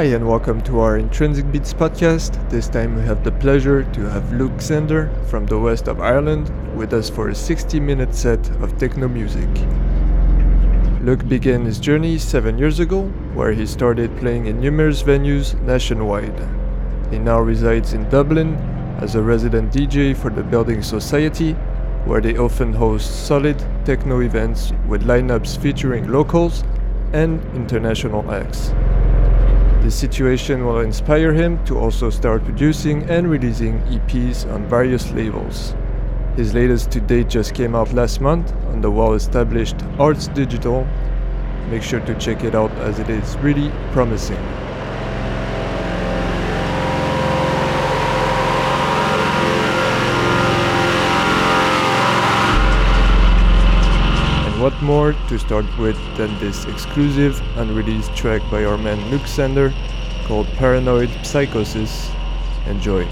Hi, and welcome to our Intrinsic Beats podcast. This time we have the pleasure to have Luke Xander from the west of Ireland with us for a 60 minute set of techno music. Luke began his journey seven years ago, where he started playing in numerous venues nationwide. He now resides in Dublin as a resident DJ for the Building Society, where they often host solid techno events with lineups featuring locals and international acts. This situation will inspire him to also start producing and releasing EPs on various labels. His latest to date just came out last month on the well established Arts Digital. Make sure to check it out as it is really promising. What more to start with than this exclusive unreleased track by our man Luke Xander called Paranoid Psychosis. Enjoy.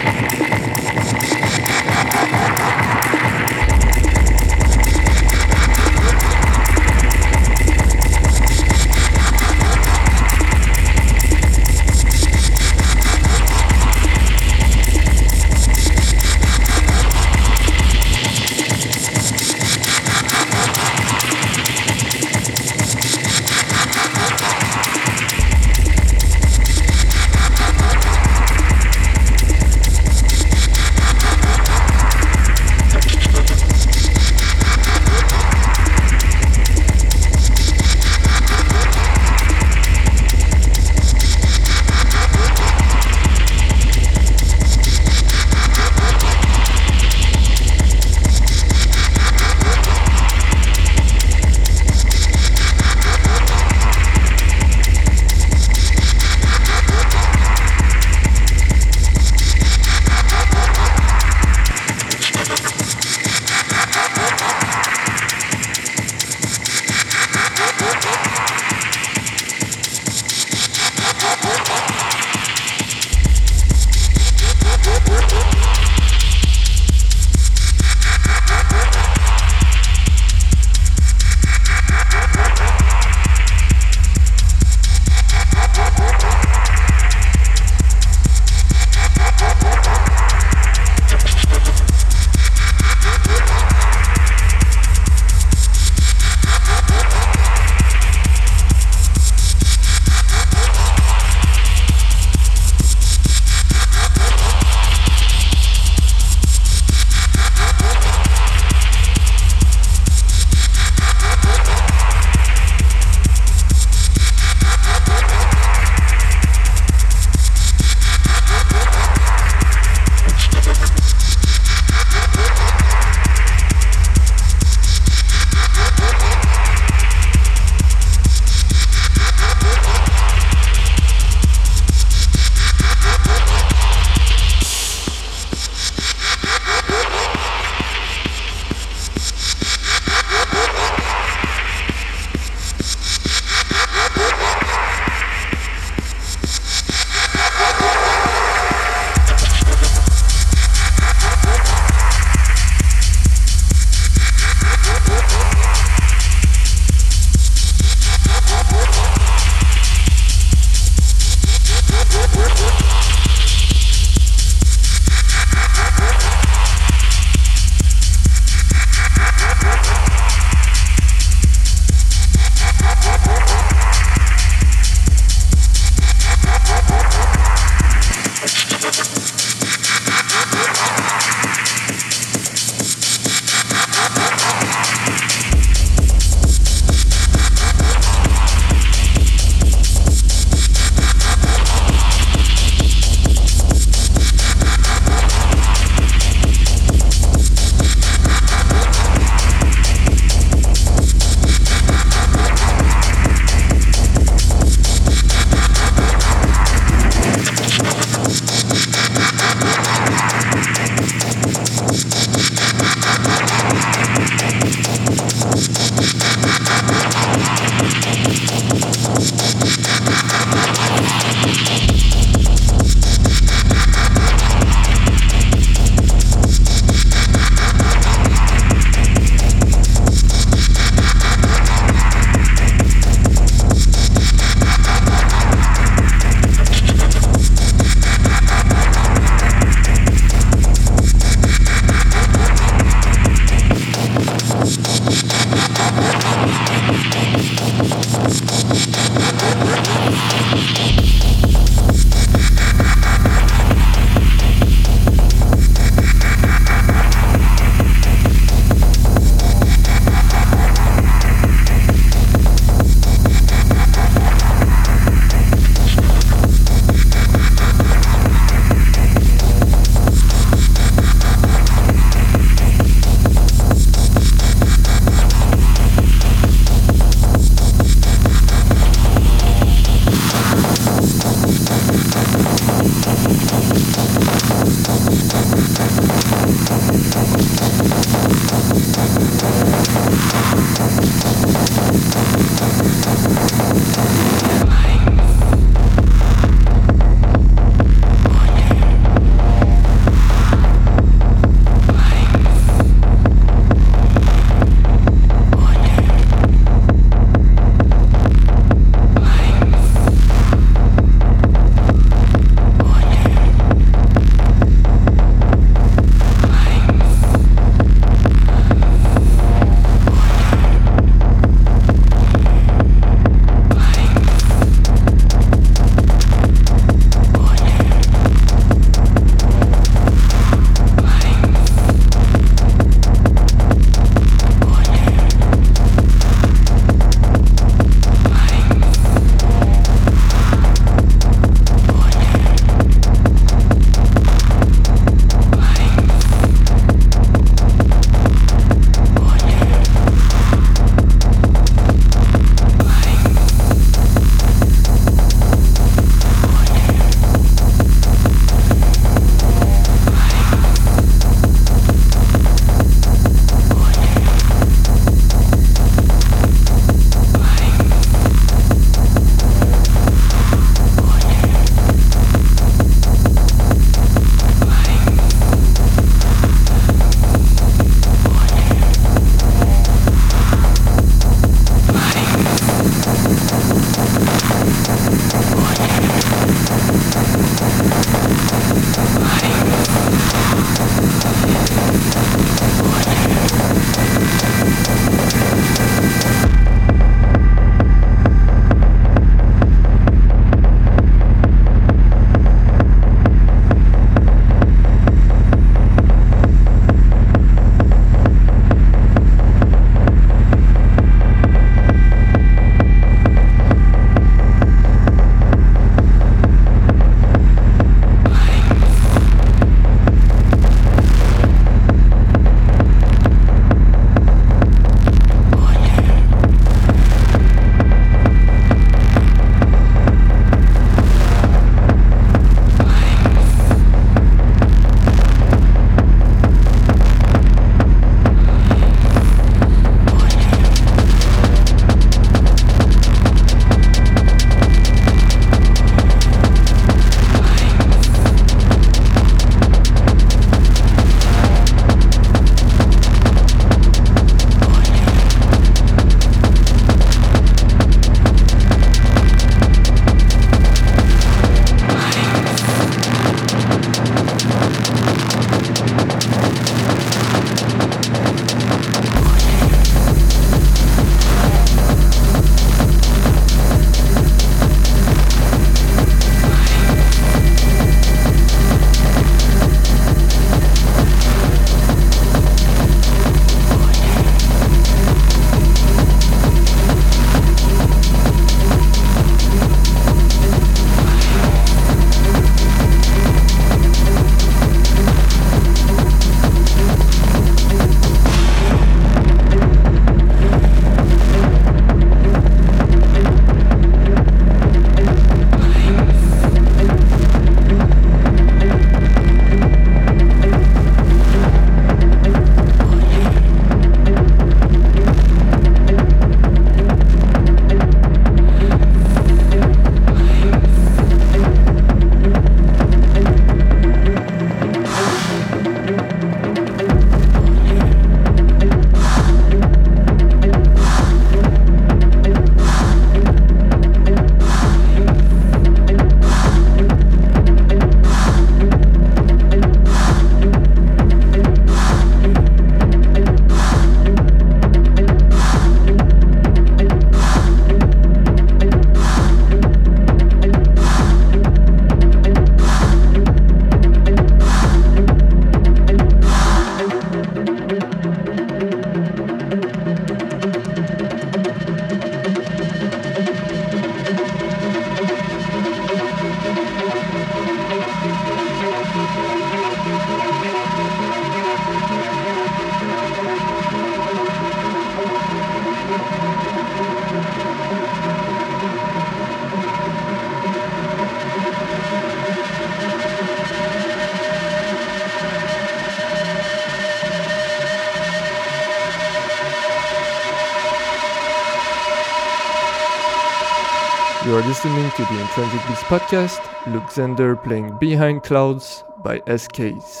Podcast, Luke Xander playing Behind Clouds by SKs.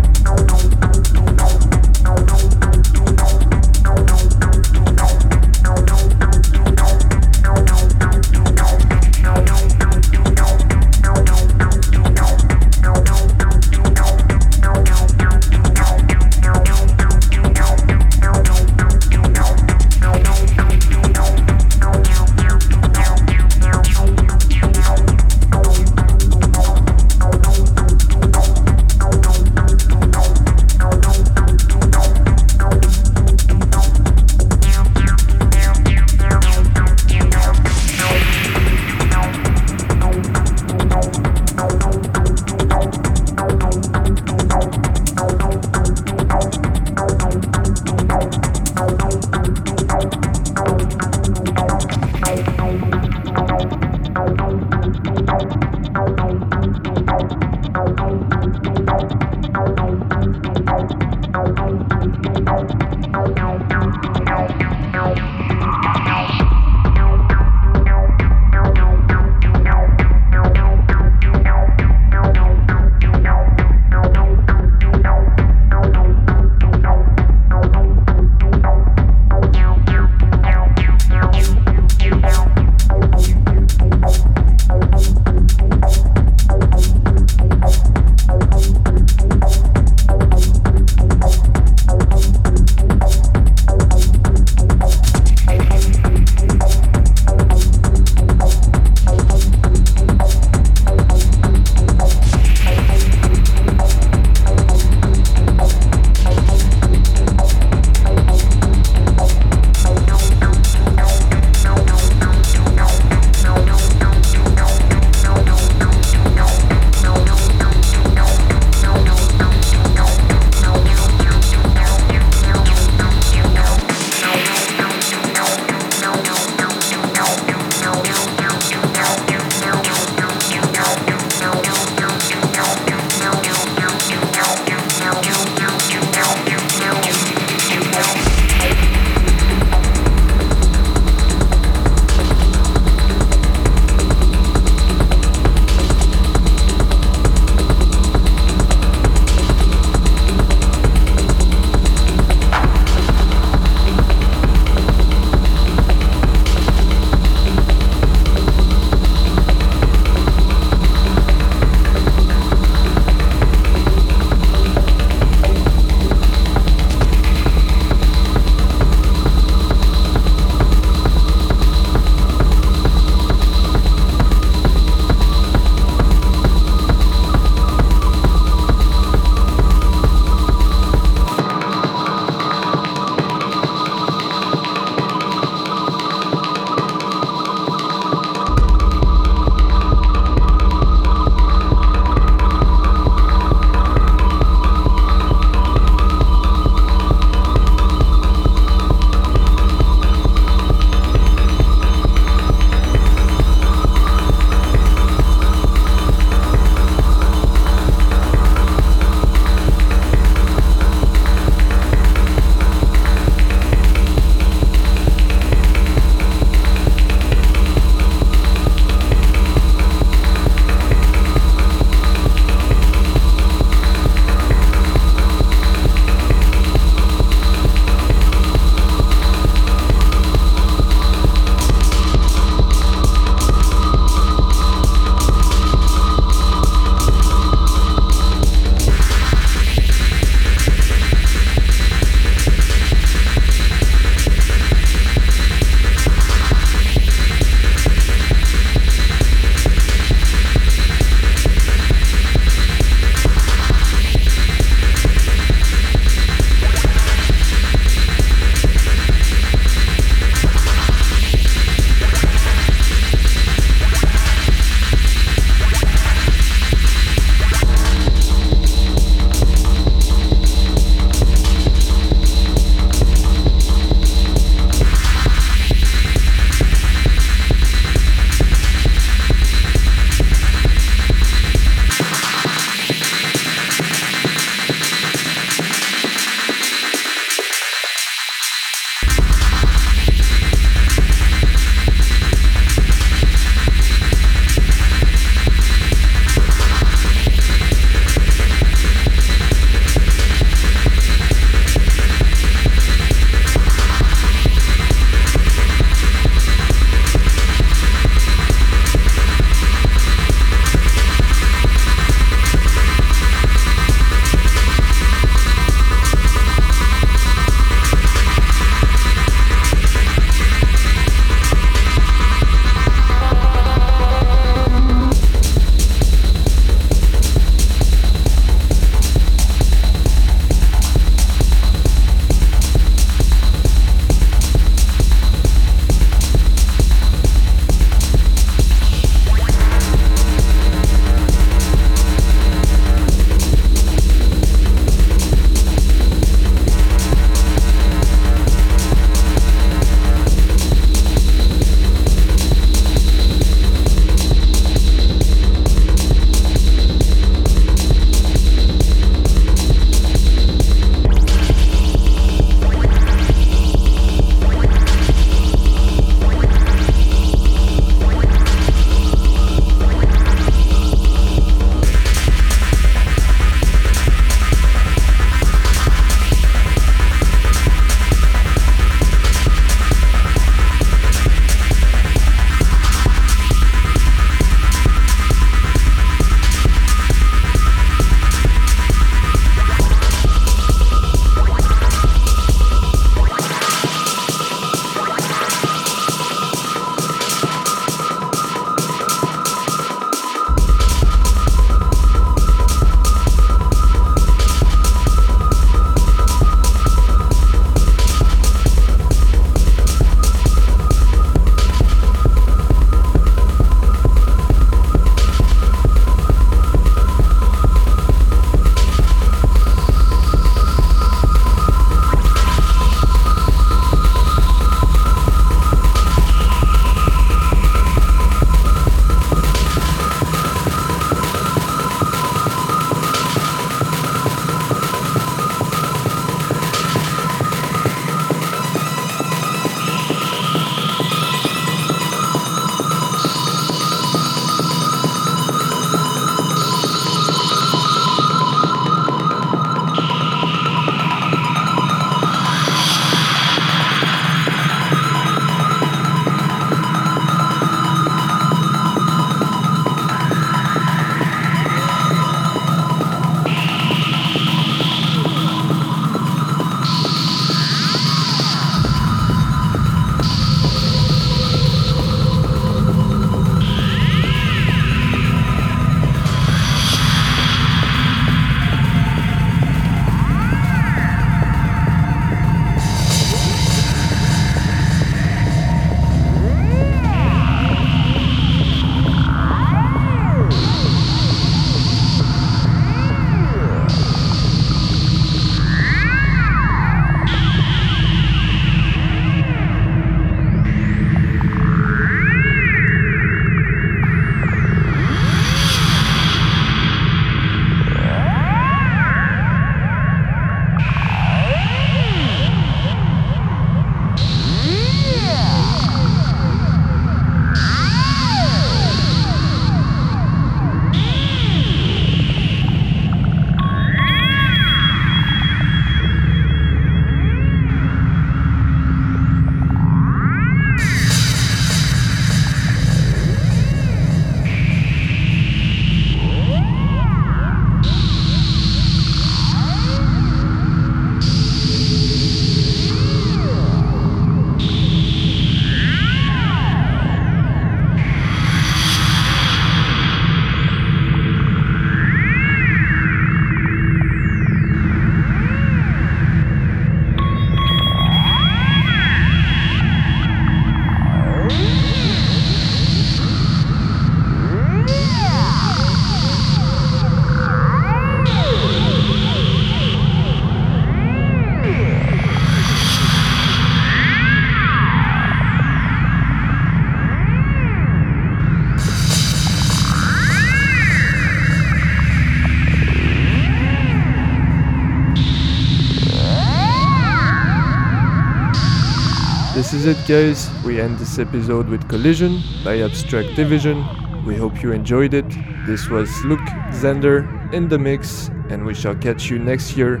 Is it, guys. We end this episode with Collision by Abstract Division. We hope you enjoyed it. This was Luke Xander in the mix, and we shall catch you next year.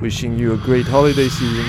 Wishing you a great holiday season.